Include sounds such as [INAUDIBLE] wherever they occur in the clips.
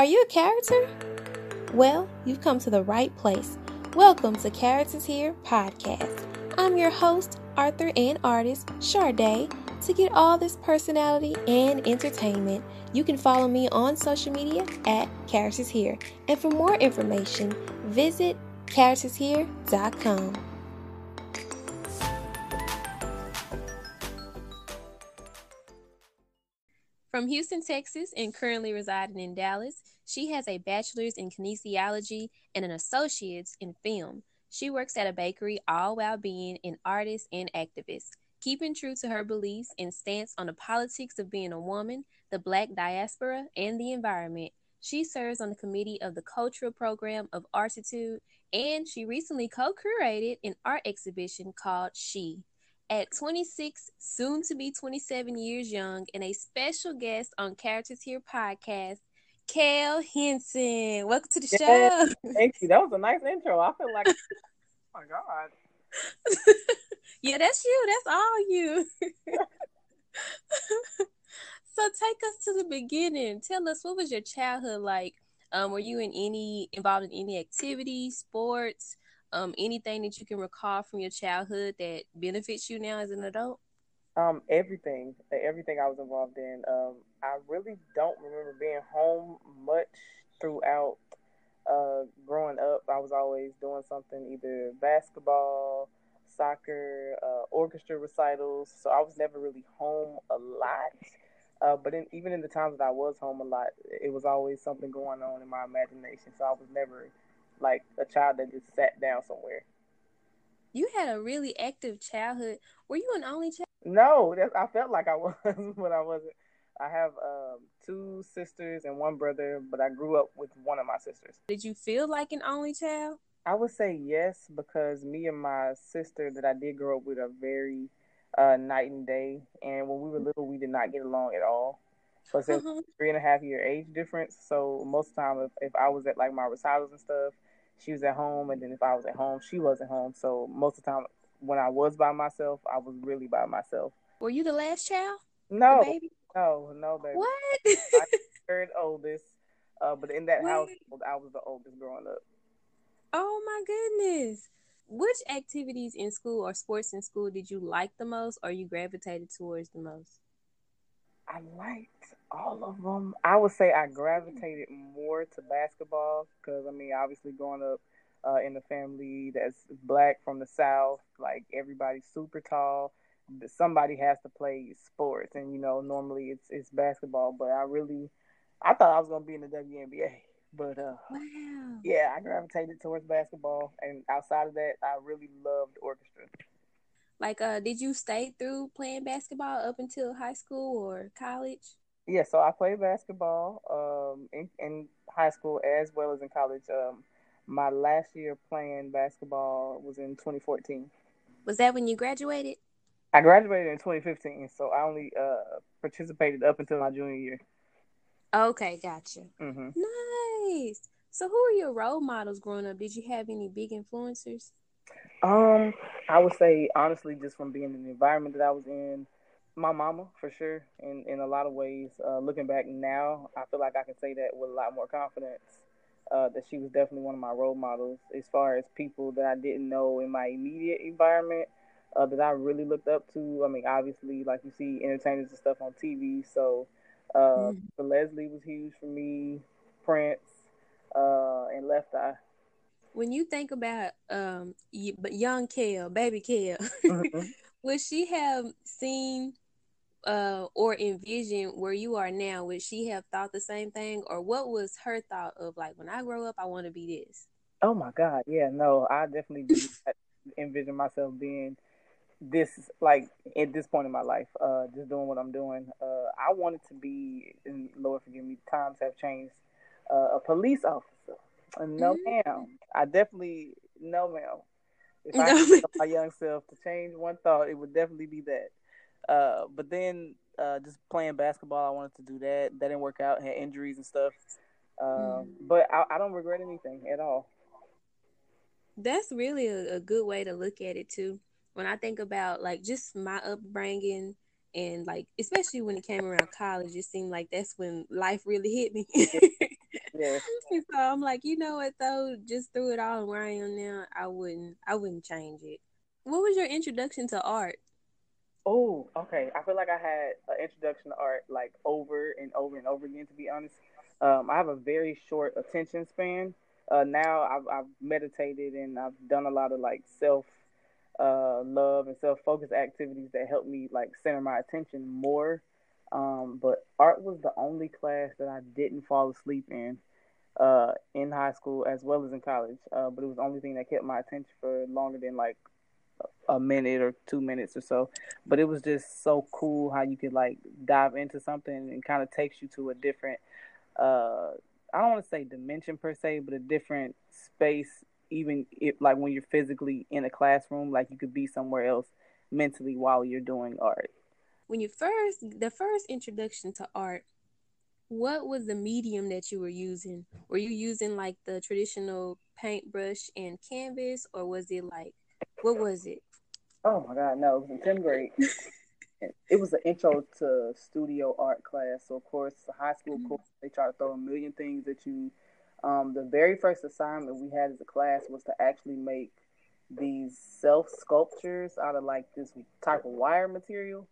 Are you a character? Well, you've come to the right place. Welcome to Characters Here podcast. I'm your host, Arthur and artist Sharday. To get all this personality and entertainment, you can follow me on social media at Characters Here. And for more information, visit charactershere.com. From Houston, Texas, and currently residing in Dallas, she has a bachelor's in kinesiology and an associate's in film. She works at a bakery all while being an artist and activist, keeping true to her beliefs and stance on the politics of being a woman, the black diaspora, and the environment. She serves on the committee of the cultural program of Artitude, and she recently co curated an art exhibition called She at 26, soon to be 27 years young, and a special guest on Characters Here podcast, Kale Hynson. Welcome to the show. Thank you. That was a [LAUGHS] nice intro. I feel like, oh my God. [LAUGHS] yeah, that's you. That's all you. [LAUGHS] so take us to the beginning. Tell us what was your childhood like? Um, were you in any involved in any activities, sports? um, anything that you can recall from your childhood that benefits you now as an adult? Um, everything, everything I was involved in. Um, I really don't remember being home much throughout uh, growing up. I was always doing something, either basketball, soccer, uh, orchestra recitals. So I was never really home a lot. Uh, but in, even in the times that I was home a lot, it was always something going on in my imagination. So I was never like a child that just sat down somewhere. You had a really active childhood. Were you an only child? No, that, I felt like I [LAUGHS] was, but I wasn't. I have um, two sisters and one brother, but I grew up with one of my sisters. Did you feel like an only child? I would say yes, because me and my sister that I did grow up with are very uh, night and day. And when we were little, we did not get along at all. Plus, there's uh-huh. three and a half year age difference. So most of the time, if, if I was at like my recitals and stuff, she was at home, and then if I was at home, she wasn't home. So most of the time, when I was by myself, I was really by myself. Were you the last child? No, no, no, baby. What? I third oldest, uh, but in that Wait. household, I was the oldest growing up. Oh my goodness! Which activities in school or sports in school did you like the most, or you gravitated towards the most? I liked all of them. I would say I gravitated more to basketball because I mean, obviously, growing up uh, in the family that's black from the south, like everybody's super tall. Somebody has to play sports, and you know, normally it's it's basketball. But I really, I thought I was gonna be in the WNBA, [LAUGHS] but uh, wow. yeah, I gravitated towards basketball, and outside of that, I really loved orchestra. Like, uh, did you stay through playing basketball up until high school or college? Yeah, so I played basketball um, in, in high school as well as in college. Um, my last year playing basketball was in 2014. Was that when you graduated? I graduated in 2015, so I only uh, participated up until my junior year. Okay, gotcha. Mm-hmm. Nice. So, who are your role models growing up? Did you have any big influencers? Um, I would say honestly, just from being in the environment that I was in, my mama for sure. In in a lot of ways, uh, looking back now, I feel like I can say that with a lot more confidence. Uh, that she was definitely one of my role models as far as people that I didn't know in my immediate environment uh, that I really looked up to. I mean, obviously, like you see entertainers and stuff on TV. So, uh, mm. Leslie was huge for me. Prince uh, and Left Eye when you think about um young Kale, baby Kale, [LAUGHS] mm-hmm. would she have seen uh or envision where you are now? Would she have thought the same thing, or what was her thought of like when I grow up, I want to be this? Oh my God, yeah, no, I definitely envision myself being this like at this point in my life, uh, just doing what I'm doing. Uh, I wanted to be, and Lord forgive me, times have changed. Uh, a police officer. No, mm-hmm. ma'am. I definitely no, ma'am. If I could no, my young self to change one thought, it would definitely be that. Uh, but then uh, just playing basketball, I wanted to do that. That didn't work out. Had injuries and stuff. Uh, mm. But I, I, don't regret anything at all. That's really a, a good way to look at it too. When I think about like just my upbringing and like especially when it came around college, it seemed like that's when life really hit me. Yeah. [LAUGHS] so I'm like, you know what though? Just through it all and where I am now, I wouldn't I wouldn't change it. What was your introduction to art? Oh, okay. I feel like I had an introduction to art like over and over and over again. To be honest, um, I have a very short attention span. Uh, now I've, I've meditated and I've done a lot of like self uh, love and self focused activities that help me like center my attention more. Um, but art was the only class that I didn't fall asleep in uh, in high school as well as in college. Uh, but it was the only thing that kept my attention for longer than like a minute or two minutes or so. But it was just so cool how you could like dive into something and kind of takes you to a different uh I don't want to say dimension per se, but a different space even if like when you're physically in a classroom, like you could be somewhere else mentally while you're doing art. When you first the first introduction to art, what was the medium that you were using? Were you using like the traditional paintbrush and canvas or was it like what was it? Oh my God, no! It was in tenth grade. it was an intro to studio art class. So of course, the high school mm-hmm. course, they try to throw a million things at you. Um, the very first assignment we had as a class was to actually make these self sculptures out of like this type of wire material.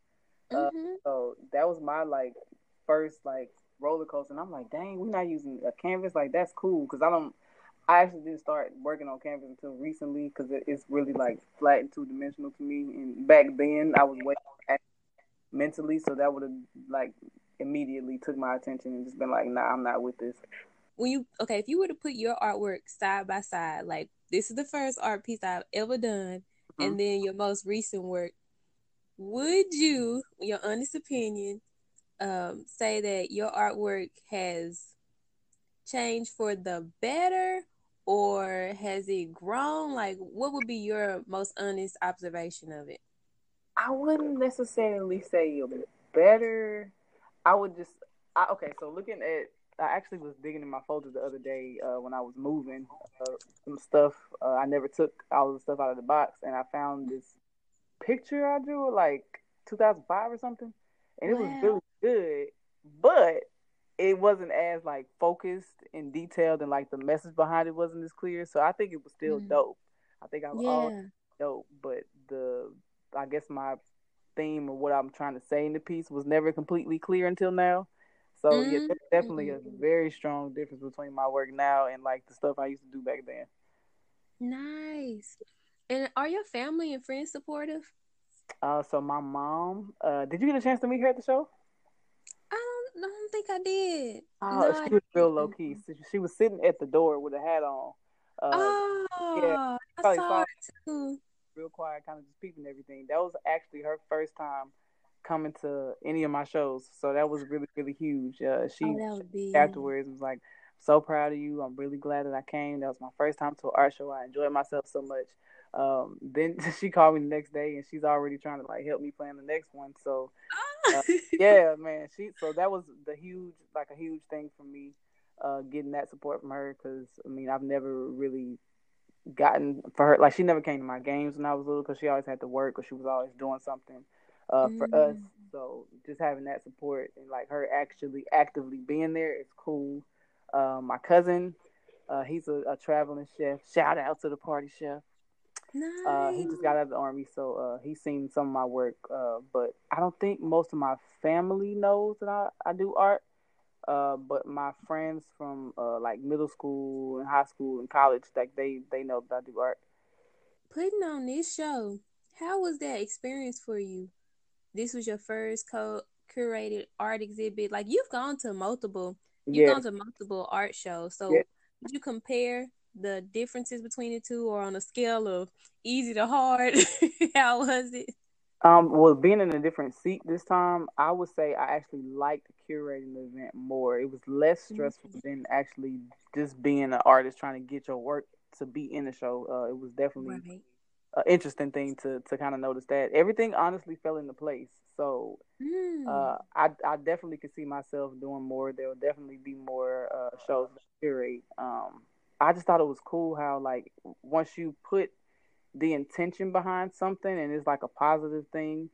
Uh, mm-hmm. so that was my like first like roller coaster, and I'm like, dang, we're not using a canvas. Like that's cool because I don't. I actually didn't start working on canvas until recently because it, it's really like flat and two dimensional to me. And back then, I was way mentally, so that would have like immediately took my attention and just been like, nah, I'm not with this. When you okay, if you were to put your artwork side by side, like this is the first art piece I've ever done, mm-hmm. and then your most recent work, would you, your honest opinion, um, say that your artwork has changed for the better or has it grown? Like, what would be your most honest observation of it? I wouldn't necessarily say better. I would just, I, okay. So looking at, I actually was digging in my folder the other day uh, when I was moving uh, some stuff. Uh, I never took all the stuff out of the box, and I found this picture I drew like 2005 or something, and it wow. was really good. But it wasn't as like focused and detailed and like the message behind it wasn't as clear. So I think it was still mm. dope. I think I was yeah. all dope, but the I guess my theme or what I'm trying to say in the piece was never completely clear until now. So mm-hmm. yeah, there's definitely a very strong difference between my work now and like the stuff I used to do back then. Nice. And are your family and friends supportive? Uh, so my mom. Uh, did you get a chance to meet her at the show? I don't think I did. Oh, no, she was real low key. She was sitting at the door with a hat on. Uh, oh, yeah, I saw it too. Real quiet, kind of just peeping everything. That was actually her first time coming to any of my shows, so that was really, really huge. Uh, she oh, afterwards was like, "So proud of you. I'm really glad that I came. That was my first time to an art show. I enjoyed myself so much." Um, then [LAUGHS] she called me the next day, and she's already trying to like help me plan the next one. So uh, [LAUGHS] yeah, man. She so that was the huge, like a huge thing for me, uh, getting that support from her because I mean I've never really gotten for her like she never came to my games when I was little because she always had to work or she was always doing something uh, for mm. us. So just having that support and like her actually actively being there is cool. Uh, my cousin, uh, he's a, a traveling chef. Shout out to the party chef. Nice. Uh, he just got out of the army, so uh, he's seen some of my work. Uh, but I don't think most of my family knows that I, I do art. Uh, but my friends from uh, like middle school and high school and college, like they they know that I do art. Putting on this show, how was that experience for you? This was your first co curated art exhibit. Like you've gone to multiple, you've yeah. gone to multiple art shows. So yeah. did you compare the differences between the two, or on a scale of easy to hard? [LAUGHS] How was it? Um, well, being in a different seat this time, I would say I actually liked curating the event more. It was less mm-hmm. stressful mm-hmm. than actually just being an artist trying to get your work to be in the show. Uh, it was definitely right. an interesting thing to to kind of notice that everything honestly fell into place. So mm. uh, I I definitely could see myself doing more. There will definitely be more uh, shows to curate. Um, I just thought it was cool how like once you put the intention behind something and it's like a positive thing,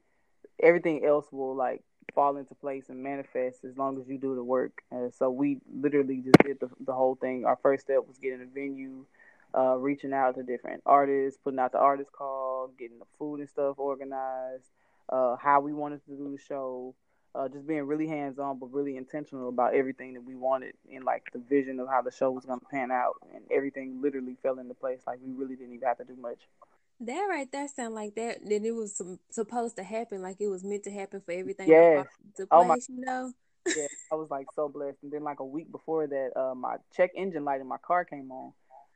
everything else will like fall into place and manifest as long as you do the work. And so we literally just did the, the whole thing. Our first step was getting a venue, uh, reaching out to different artists, putting out the artist call, getting the food and stuff organized, uh, how we wanted to do the show, uh, just being really hands on, but really intentional about everything that we wanted and like the vision of how the show was going to pan out. And everything literally fell into place. Like we really didn't even have to do much. That right there sound like that. Then it was some, supposed to happen, like it was meant to happen for everything. Yeah. To place, oh my, you know. yeah, I was like so blessed. And then like a week before that, uh, my check engine light in my car came on.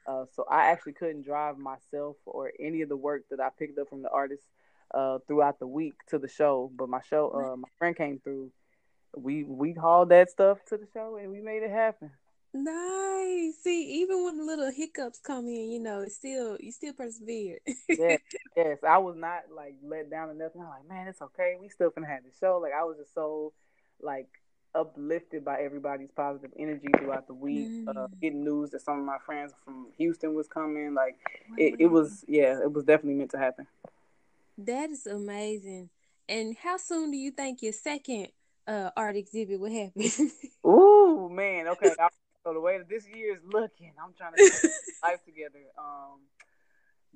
Uh, so I actually couldn't drive myself or any of the work that I picked up from the artists uh, throughout the week to the show. But my show, uh, my friend came through. We we hauled that stuff to the show and we made it happen. Nice. See, even when the little hiccups come in, you know, it's still you still persevered. yes, [LAUGHS] yes. I was not like let down or nothing. I'm like, man, it's okay. We still gonna have the show. Like I was just so like uplifted by everybody's positive energy throughout the week. Uh, mm. Uh, getting news that some of my friends from Houston was coming. Like it, it was yeah, it was definitely meant to happen. That is amazing. And how soon do you think your second uh, art exhibit will happen? [LAUGHS] Ooh, man. Okay. so the way that this year is looking, I'm trying to get [LAUGHS] life together. Um,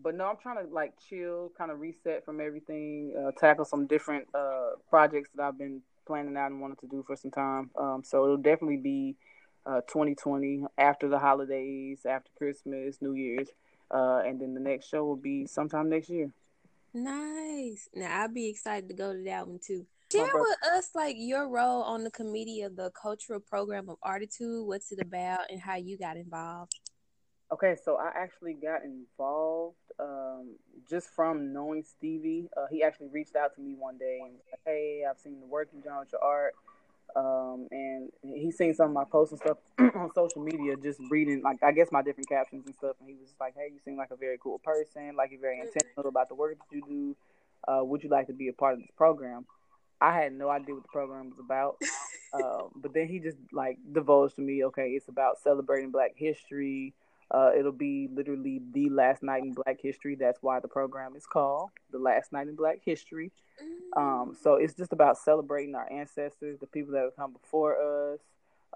but no, I'm trying to like chill, kind of reset from everything, uh, tackle some different uh, projects that I've been planning out and wanted to do for some time. Um, so it'll definitely be uh, 2020 after the holidays, after Christmas, New Year's, uh, and then the next show will be sometime next year. Nice. Now I'll be excited to go to that one too. Share with us like your role on the committee of the cultural program of Artitude. What's it about and how you got involved? Okay, so I actually got involved um, just from knowing Stevie. Uh, he actually reached out to me one day and said, "Hey, I've seen the work you've done with your art." Um, and he's seen some of my posts and stuff [CLEARS THROAT] on social media, just reading like I guess my different captions and stuff. And he was like, "Hey, you seem like a very cool person. Like you're very mm-hmm. intentional about the work that you do. Uh, would you like to be a part of this program?" I had no idea what the program was about, uh, [LAUGHS] but then he just like divulged to me, "Okay, it's about celebrating Black history." Uh, it'll be literally the last night in Black History. That's why the program is called the Last Night in Black History. Um, so it's just about celebrating our ancestors, the people that have come before us.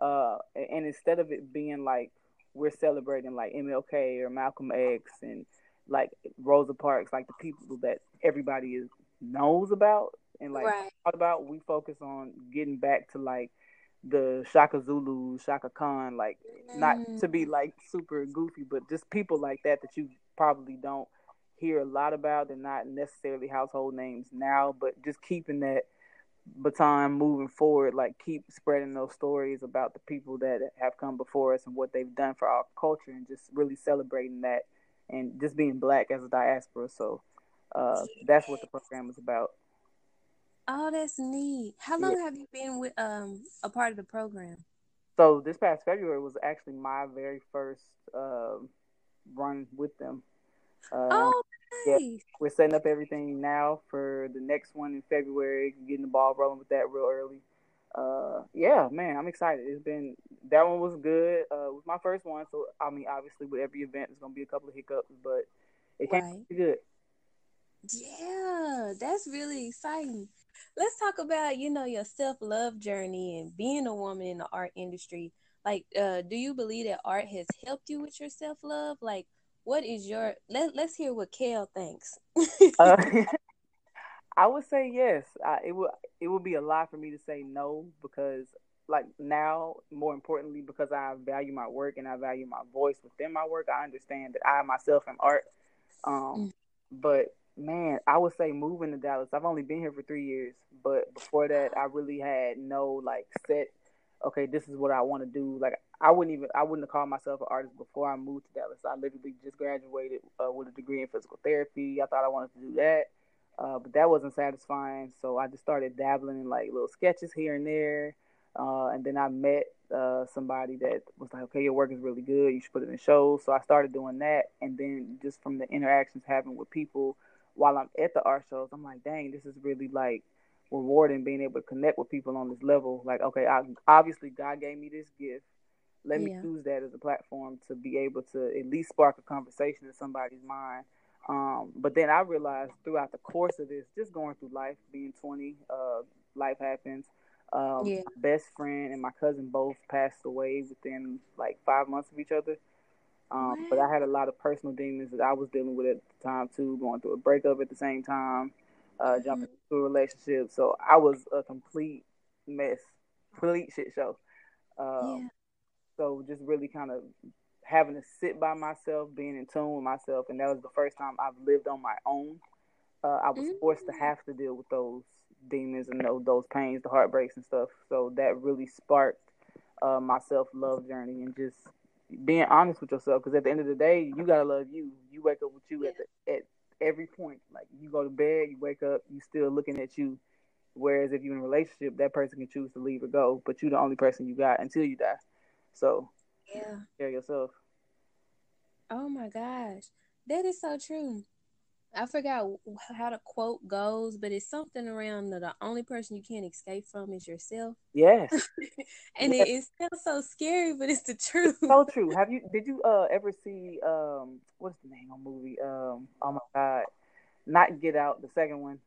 Uh, and instead of it being like we're celebrating like MLK or Malcolm X and like Rosa Parks, like the people that everybody is knows about and like right. about, we focus on getting back to like the Shaka Zulu, Chaka Khan, like mm. not to be like super goofy, but just people like that that you probably don't hear a lot about. They're not necessarily household names now, but just keeping that baton moving forward, like keep spreading those stories about the people that have come before us and what they've done for our culture, and just really celebrating that and just being black as a diaspora. So uh, that's what the program is about. Oh, that's neat. How long yeah. have you been with um a part of the program? So this past February was actually my very first uh, run with them. Uh, oh, nice. Yeah, we're setting up everything now for the next one in February. Getting the ball rolling with that real early. Uh, yeah, man, I'm excited. It's been that one was good. Uh, it was my first one, so I mean, obviously, with every event, there's gonna be a couple of hiccups, but it came right. good. Yeah, that's really exciting let's talk about you know your self love journey and being a woman in the art industry. Like, uh, do you believe that art has helped you with your self love? Like, what is your let Let's hear what Kale thinks. uh, [LAUGHS] [LAUGHS] I would say yes. I, it would it would be a lot for me to say no because like now more importantly because I value my work and I value my voice within my work. I understand that I myself am art. Um, mm. but man, I would say moving to Dallas. I've only been here for three years, but before that, I really had no like set. Okay, this is what I want to do. Like I wouldn't even I wouldn't have called myself an artist before I moved to Dallas. I literally just graduated uh, with a degree in physical therapy. I thought I wanted to do that, uh, but that wasn't satisfying. So I just started dabbling in like little sketches here and there. Uh, and then I met uh, somebody that was like, okay, your work is really good. You should put it in shows. So I started doing that. And then just from the interactions having with people, while I'm at the art shows, I'm like, dang, this is really like rewarding being able to connect with people on this level. Like, okay, I, obviously God gave me this gift. Let me use that as a platform to be able to at least spark a conversation in somebody's mind. Um, but then I realized throughout the course of this, just going through life, being 20, uh, life happens. Um, Yeah. My best friend and my cousin both passed away within like five months of each other. Um, but I had a lot of personal demons that I was dealing with at the time too, going through a breakup at the same time, uh, jumping into a relationship. So I was a complete mess, [LAUGHS] complete shit show. Um, Yeah. So just really kind of having to sit by myself, being in tune with myself, and that was the first time I've lived on my own. Uh, I was forced to Mm. have to deal with those demons and those, those pains, the heartbreaks and stuff. So that really sparked uh, my self love journey and just being honest with yourself. Because at the end of the day, you gotta love you. You wake up with you at the, at every point. Like you go to bed, you wake up, you still looking at you. Whereas if you're in a relationship, that person can choose to leave or go, but you're the only person you got until you die. So Yeah. care yourself. Oh my gosh. That is so true. I forgot how the quote goes, but it's something around the, the only person you can't escape from is yourself. Yes, [LAUGHS] And Yes. it, it sounds so scary, but it's the truth. so true. Have you? Did you uh ever see um what's the name of the movie? Um, oh my god, not Get Out, the second one.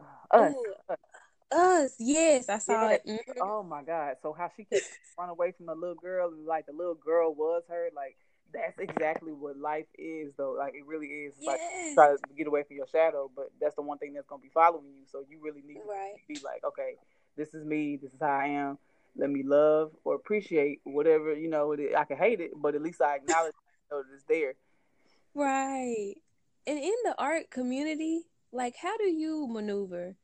Uh, Us. Ooh, Us, yes, I saw Yeah. it. Mhm. Oh my god! So how she could run away from the little girl, and like the little girl was her. Like that's exactly what life is, though. Like it really is. Like Yes. try to get away from your shadow, but that's the one thing that's gonna be following you. So you really need Right. to be like, okay, this is me. This is how I am. Let me love or appreciate whatever you know. It, I can hate it, but at least I acknowledge that it's there. Right. And in the art community, like how do you maneuver?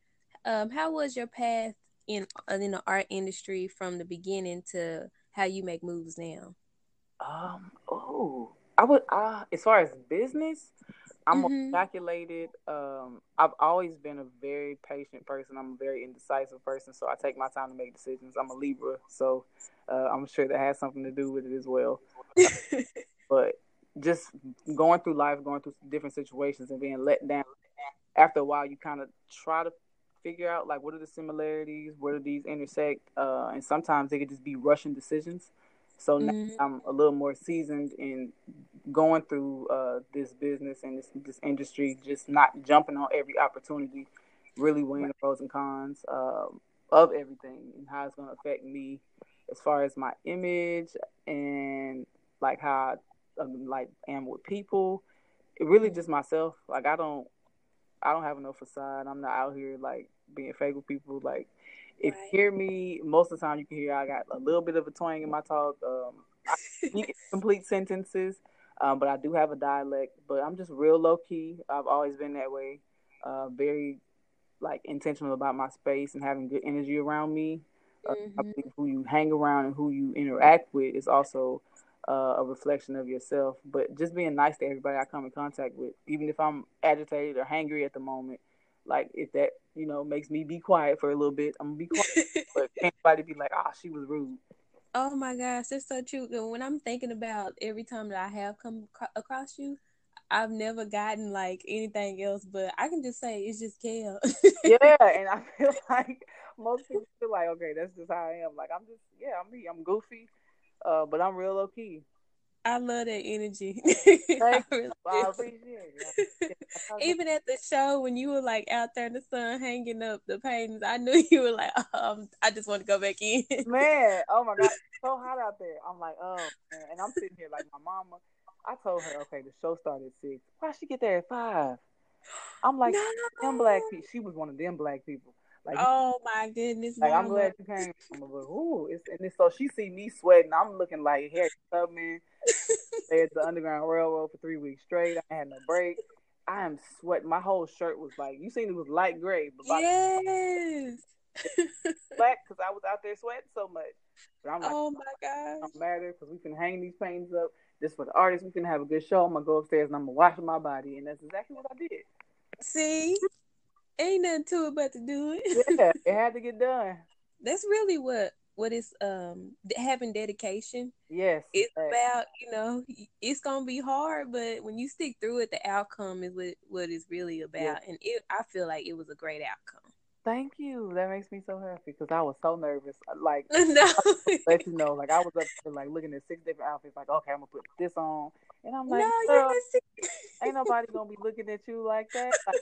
Um, how was your path in in the art industry from the beginning to how you make moves now? Um. Oh, I would. Uh, as far as business, I'm Mhm. calculated. Um, I've always been a very patient person. I'm a very indecisive person, so I take my time to make decisions. I'm a Libra, so uh, I'm sure that has something to do with it as well. [LAUGHS] But just going through life, going through different situations, and being let down. After a while, you kind of try to figure out like what are the similarities, where do these intersect, uh, and sometimes they could just be rushing decisions. So now Mhm. I'm a little more seasoned in going through uh, this business and this this industry, just not jumping on every opportunity, really weighing the pros and cons um, of everything and how it's going to affect me as far as my image and like how I um, like am with people. It really just myself. Like I don't, I don't have no facade. I'm not out here like being fake with people. Like if Right. you hear me, most of the time you can hear I got a little bit of a twang in my talk. Um, I [LAUGHS] speak complete sentences, um, but I do have a dialect. But I'm just real low key. I've always been that way. Uh, very like intentional about my space and having good energy around me. Uh, I Mhm. believe who you hang around and who you interact with is also uh, a reflection of yourself. But just being nice to everybody I come in contact with, even if I'm agitated or hangry at the moment, like if that you know makes me be quiet for a little bit, I'm gonna be quiet. [LAUGHS] but can't nobody be like, ah, she was rude. Oh my gosh, that's so true. And When I'm thinking about every time that I have come across you, I've never gotten like anything else, but I can just say it's just Kel. [LAUGHS] Yeah, and I feel [LAUGHS] like most people feel like, okay, that's just how I am. Like I'm just, yeah, I'm me. I'm goofy, uh, but I'm real low key. I love that energy. [LAUGHS] Thank really I appreciate it. Yeah, I try to- Even at the show when you were like out there in the sun hanging up the paintings, I knew you were like, [LAUGHS] um, I just want to go back in. Man, oh my god, [LAUGHS] so hot out there. I'm like, oh man, and I'm sitting here like my mama. I told her, okay, the show started at six. Why she get there at five? I'm like, them black people. She was one of them black people. Like, Oh my goodness, like I'm glad you came. Mama, but ooh, it's and it's, so she see me sweating. I'm looking like Harry Tubman. Stayed at the Underground Railroad for three weeks straight. I had no break. I am sweating. My whole shirt was like, you seen it was light gray, but by Yes. [LAUGHS] black because I was out there sweating so much. But I'm like, oh my gosh. don't matter because we can hang these paintings up. This for the artists. We can have a good show. I'm gonna go upstairs and I'm gonna wash my body, and that's exactly what I did. See, ain't nothing to it but to do it. Yeah, [LAUGHS] it had to get done. That's really what what is um having dedication. Yes, It's Right. about you know it's gonna be hard, but when you stick through it, the outcome is what what it's really about. And it, I feel like it was a great outcome. Thank you. That makes me so happy because I was so nervous. Like, [LAUGHS] no. let you know, like I was up there, like looking at six different outfits. Like, okay, I'm gonna put this on, and I'm like, no, [LAUGHS] ain't nobody gonna be looking at you like that like,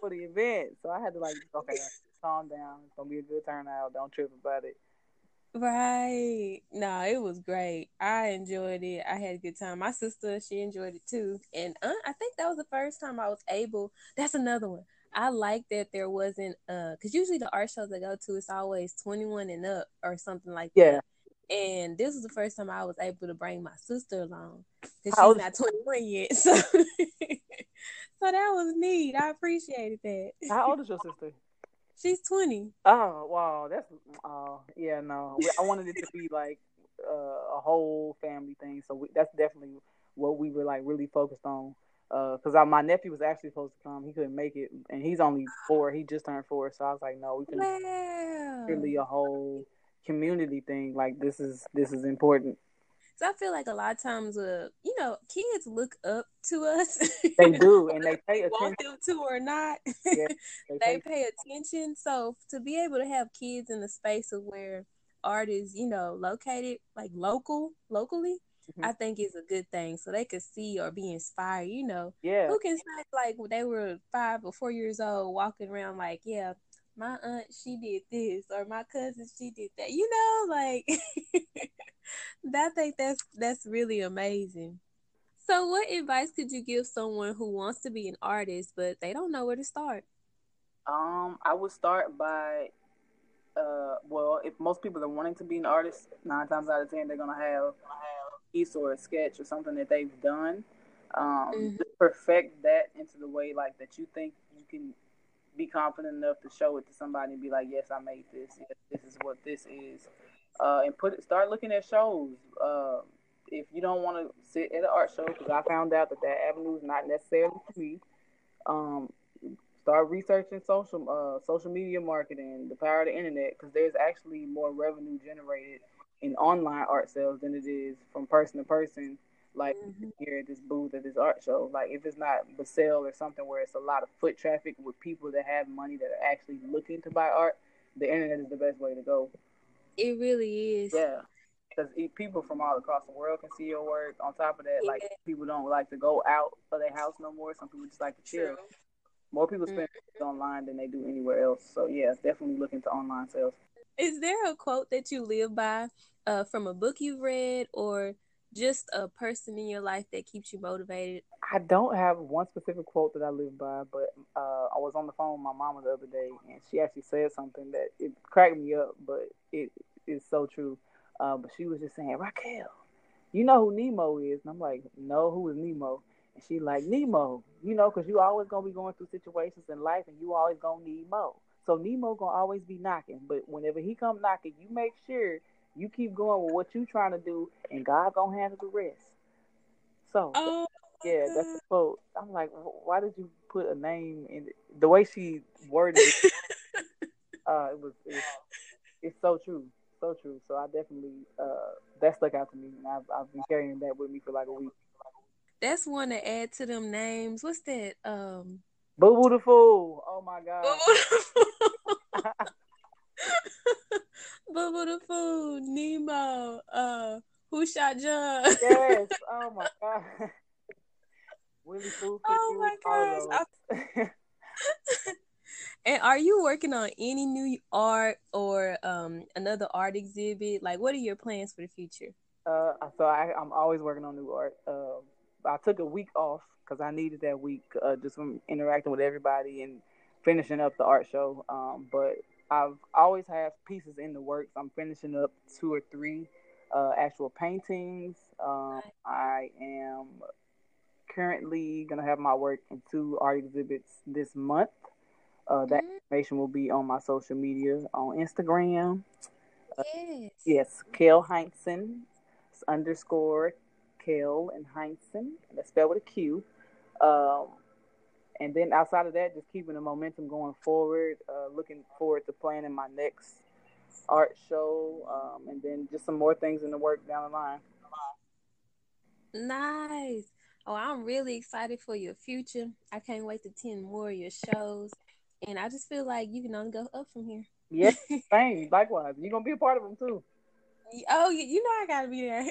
for the event. So I had to like, okay, calm down. It's gonna be a good turnout. Don't trip about it. Right. No, it was great. I enjoyed it. I had a good time. My sister, she enjoyed it too. And uh, I think that was the first time I was able. That's another one. I like that there wasn't uh because usually the art shows I go to it's always 21 and up or something like yeah. that. And this was the first time I was able to bring my sister along because she's not 21 yet. [LAUGHS] So, so that was neat. I appreciated that. How old is your sister? She's 20. Oh, wow. That's, oh, yeah, no. I wanted it to be [LAUGHS] like uh, a whole family thing. So we, that's definitely what we were like really focused on because uh, my nephew was actually supposed to come. He couldn't make it, and he's only four. He just turned four, so I was like, no, we can wow. really a whole community thing. Like this is this is important. So I feel like a lot of times, uh, you know, kids look up to us. [LAUGHS] They do, and they [LAUGHS] pay attention. Want them to or not, yeah, [LAUGHS] they, they pay attention. So to be able to have kids in the space of where art is, you know, located like local, locally, mm-hmm. I think is a good thing. So they could see or be inspired. You know, yeah. Who can say like they were five or four years old, walking around like, yeah, my aunt she did this, or my cousin she did that. You know, like [LAUGHS] I think that's that's really amazing. So, what advice could you give someone who wants to be an artist but they don't know where to start? Um, I would start by uh, well, if most people are wanting to be an artist, nine times out of ten they're gonna have a piece or a sketch or something that they've done. Um, mm-hmm. perfect that into the way like that you think you can be confident enough to show it to somebody and be like, yes, I made this. Yes, this is what this is. Uh, and put it, start looking at shows. Uh, if you don't want to sit at an art show, because I found out that that avenue is not necessarily for me. Um, start researching social uh, social media marketing, the power of the internet, because there's actually more revenue generated in online art sales than it is from person to person. Like mm-hmm. here at this booth at this art show, like if it's not Basel or something where it's a lot of foot traffic with people that have money that are actually looking to buy art, the internet is the best way to go. It really is. Yeah, because people from all across the world can see your work. On top of that, yeah. like people don't like to go out of their house no more. Some people just like to chill. True. More people spend mm-hmm. online than they do anywhere else. So yeah, definitely look into online sales. Is there a quote that you live by uh, from a book you've read or just a person in your life that keeps you motivated? I don't have one specific quote that I live by, but uh, I was on the phone with my mama the other day, and she actually said something that it cracked me up, but it is so true. Uh, but she was just saying, Raquel, you know who Nemo is? And I'm like, no, who is Nemo? And she like, Nemo, you know, because you always to be going through situations in life, and you always to need Mo. So Nemo to always be knocking, but whenever he come knocking, you make sure you keep going with what you're trying to do, and God to handle the rest. So, oh, yeah, that's the quote. I'm like, why did you put a name in it? the way she worded it? [LAUGHS] uh, it was, it was, it's so true, so true. So I definitely uh, that stuck out to me, and I've I've been carrying that with me for like a week. That's one to add to them names. What's that? Um, Boo Boo the Fool. Oh my god. [LAUGHS] [LAUGHS] Boo Boo the Fool, Nemo, uh, Who Shot John? yes. [LAUGHS] Oh my god. Willie Fool. Oh my gosh. [LAUGHS] and are you working on any new art or um another art exhibit? Like, what are your plans for the future? Uh, so I, I'm always working on new art. Uh, I took a week off because I needed that week uh, just from interacting with everybody and finishing up the art show. Um, but I've always had pieces in the works. I'm finishing up two or three uh, actual paintings. Um, I am currently gonna have my work in two art exhibits this month. Uh, that mm-hmm. information will be on my social media on Instagram. Uh, yes. yes, Kel Hynson underscore Kel and Hynson. That's spelled with a Q. Um, and then outside of that, just keeping the momentum going forward. Uh, looking forward to planning my next art show, um, and then just some more things in the work down the line. Nice. Oh, I'm really excited for your future. I can't wait to attend more of your shows. And I just feel like you can only go up from here. Yeah, [LAUGHS] same. Likewise, you're gonna be a part of them too. Oh, you know I gotta be there.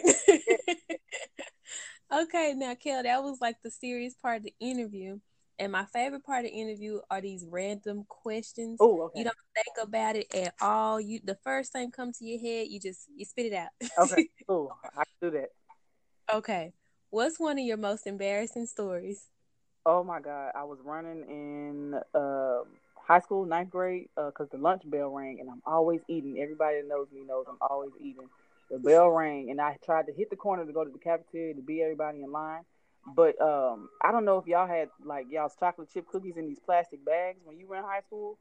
[LAUGHS] okay, now Kel, that was like the serious part of the interview. And my favorite part of the interview are these random questions. Oh, okay. You don't think about it at all. You the first thing comes to your head, you just you spit it out. okay, [LAUGHS] cool. I can do that. Okay. What's one of your most embarrassing stories? Oh my god, I was running in uh, high school, ninth grade, because uh, the lunch bell rang, and I'm always eating. Everybody that knows me knows I'm always eating. The bell rang, and I tried to hit the corner to go to the cafeteria to beat everybody in line. But um, I don't know if y'all had like y'all's chocolate chip cookies in these plastic bags when you were in high school.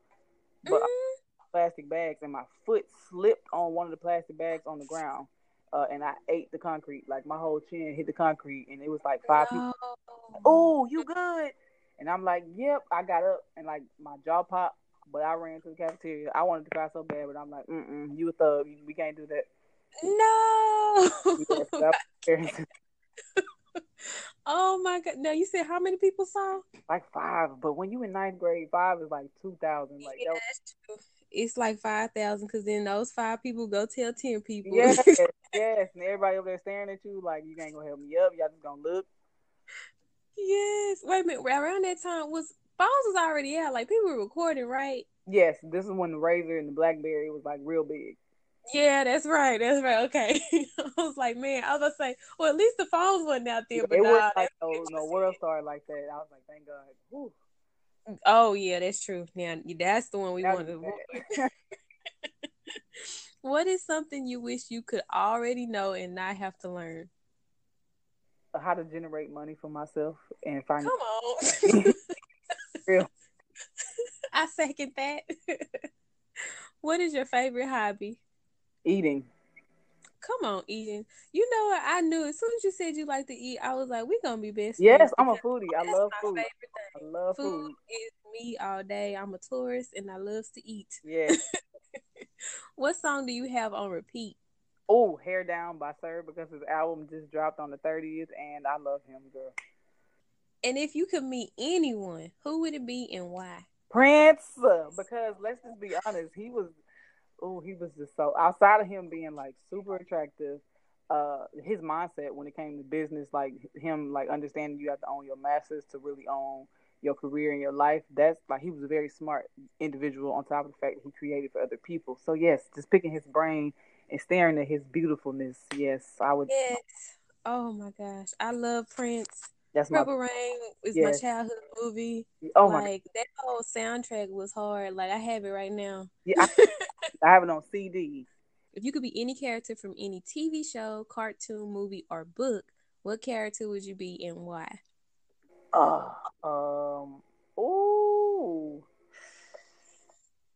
But mm-hmm. plastic bags, and my foot slipped on one of the plastic bags on the ground, uh, and I ate the concrete. Like my whole chin hit the concrete, and it was like five no. people. Oh, you good? And I'm like, yep. I got up and like my jaw popped, but I ran to the cafeteria. I wanted to cry so bad, but I'm like, mm mm, you a thug. We can't do that. No. [LAUGHS] Yes, [LAUGHS] [LAUGHS] oh my god! Now you said how many people saw? Like five, but when you in ninth grade, five is like two thousand. Like yeah, it's like five thousand because then those five people go tell ten people. [LAUGHS] Yes, yes, and everybody over there staring at you like you ain't gonna help me up. Y'all just gonna look. Yes. Wait a minute. Around that time was phones was already out. Like people were recording, right? Yes. This is when the Razr and the BlackBerry was like real big. Yeah, that's right. That's right. Okay. [LAUGHS] I was like, man, I was gonna say, well, at least the phones wasn't out there. but it nah, was like [LAUGHS] no, no world star like that. I was like, thank God. Whew. Oh yeah, that's true. Now that's the one we wanted. [LAUGHS] what is something you wish you could already know and not have to learn? Uh, how to generate money for myself and find. Come on. Real. I second that. what is your favorite hobby? Eating. Come on, eating. You know what? I knew as soon as you said you like to eat, I was like, we're gonna be best. Yes, I'm a foodie. I love food. I love food. Food is me all day. I'm a tourist and I love to eat. Yeah. [LAUGHS] what song do you have on repeat? Oh, Hair Down by Sir because his album just dropped on the 30th and I love him, girl. And if you could meet anyone, who would it be and why? Prince, because let's just be honest, he was oh, he was just so outside of him being like super attractive, uh his mindset when it came to business, like him like understanding you have to own your masters to really own your career and your life. That's like he was a very smart individual on top of the fact that he created for other people. So yes, just picking his brain and staring at his beautifulness. Yes, I would. Yes. Oh my gosh, I love Prince. That's Purple my, Rain is yes. my childhood movie. Oh my! Like that whole soundtrack was hard. Like I have it right now. Yeah, I, [LAUGHS] I have it on CD. If you could be any character from any TV show, cartoon, movie, or book, what character would you be and why? Uh, um, ooh,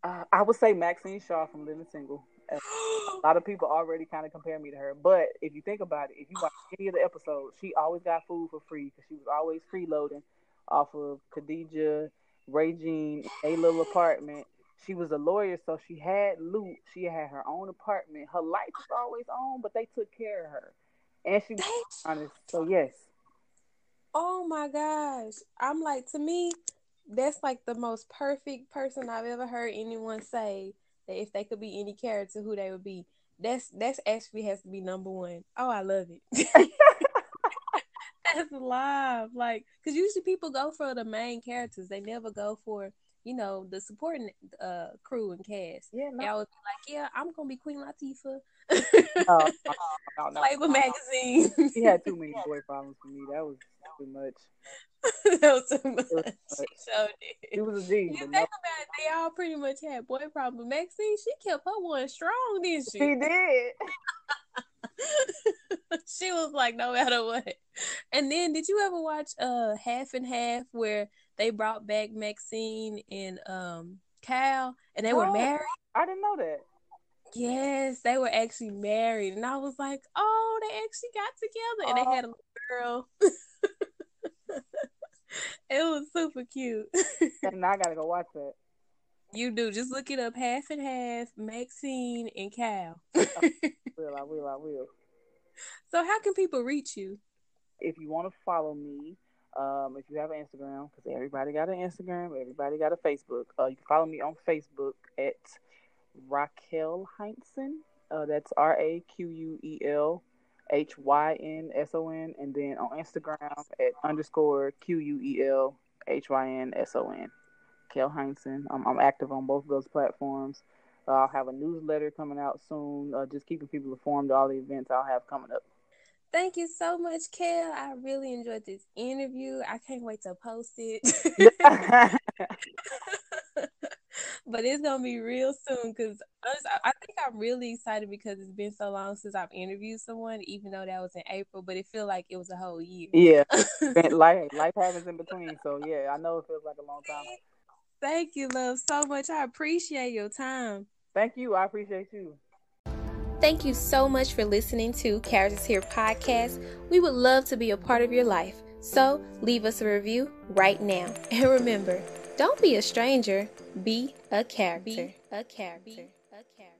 uh, I would say Maxine Shaw from Living Single. [GASPS] a lot of people already kind of compare me to her. But if you think about it, if you watch any of the episodes, she always got food for free because she was always freeloading off of Khadijah, Regine, a little apartment. She was a lawyer, so she had loot. She had her own apartment. Her lights was always on, but they took care of her, and she was honest. So yes. Oh my gosh! I'm like to me, that's like the most perfect person I've ever heard anyone say if they could be any character, who they would be. That's that's actually has to be number one. Oh, I love it. [LAUGHS] that's live, like because usually people go for the main characters. They never go for you know the supporting uh crew and cast. Yeah, no. always be like, yeah, I'm gonna be Queen Latifah. oh, no, [LAUGHS] no, Playboy magazine. She had too many [LAUGHS] boy problems for me. That was too much. [LAUGHS] that was too much. Was she showed it. Was a G. You think no. about it, they all pretty much had boy problems. Maxine, she kept her one strong, didn't she? She did. she was like, no matter what. And then, did you ever watch uh Half and Half where they brought back Maxine and um Kyle and they oh, were married? I didn't know that. Yes, they were actually married, and I was like, "Oh, they actually got together, and they had a little girl." [LAUGHS] it was super cute. [LAUGHS] now I gotta go watch that. You do. Just look it up. Half and half. Maxine and Kyle. I will. I will. I will. So, how can people reach you? If you want to follow me, Um, if you have an Instagram, because everybody got an Instagram, everybody got a Facebook. Uh, you can follow me on Facebook at Raquel Hynson. Uh, that's R A Q U E L H Y N S O N, and then on Instagram at underscore Q U E L H Y N S O N. Kel Hynson. I'm, I'm active on both of those platforms. Uh, I'll have a newsletter coming out soon, uh, just keeping people informed of all the events I'll have coming up. Thank you so much, Kel. I really enjoyed this interview. I can't wait to post it. [LAUGHS] but it's gonna be real soon because I think I'm really excited because it's been so long since I've interviewed someone, even though that was in April. But it feels like it was a whole year. Yeah, [LAUGHS] life life happens in between, so yeah, I know it feels like a long time. Thank you, love, so much. I appreciate your time. Thank you. I appreciate you. Thank you so much for listening to Characters Here podcast. We would love to be a part of your life. So leave us a review right now. [LAUGHS] And remember, don't be a stranger, be a character. Be a character. Be a character.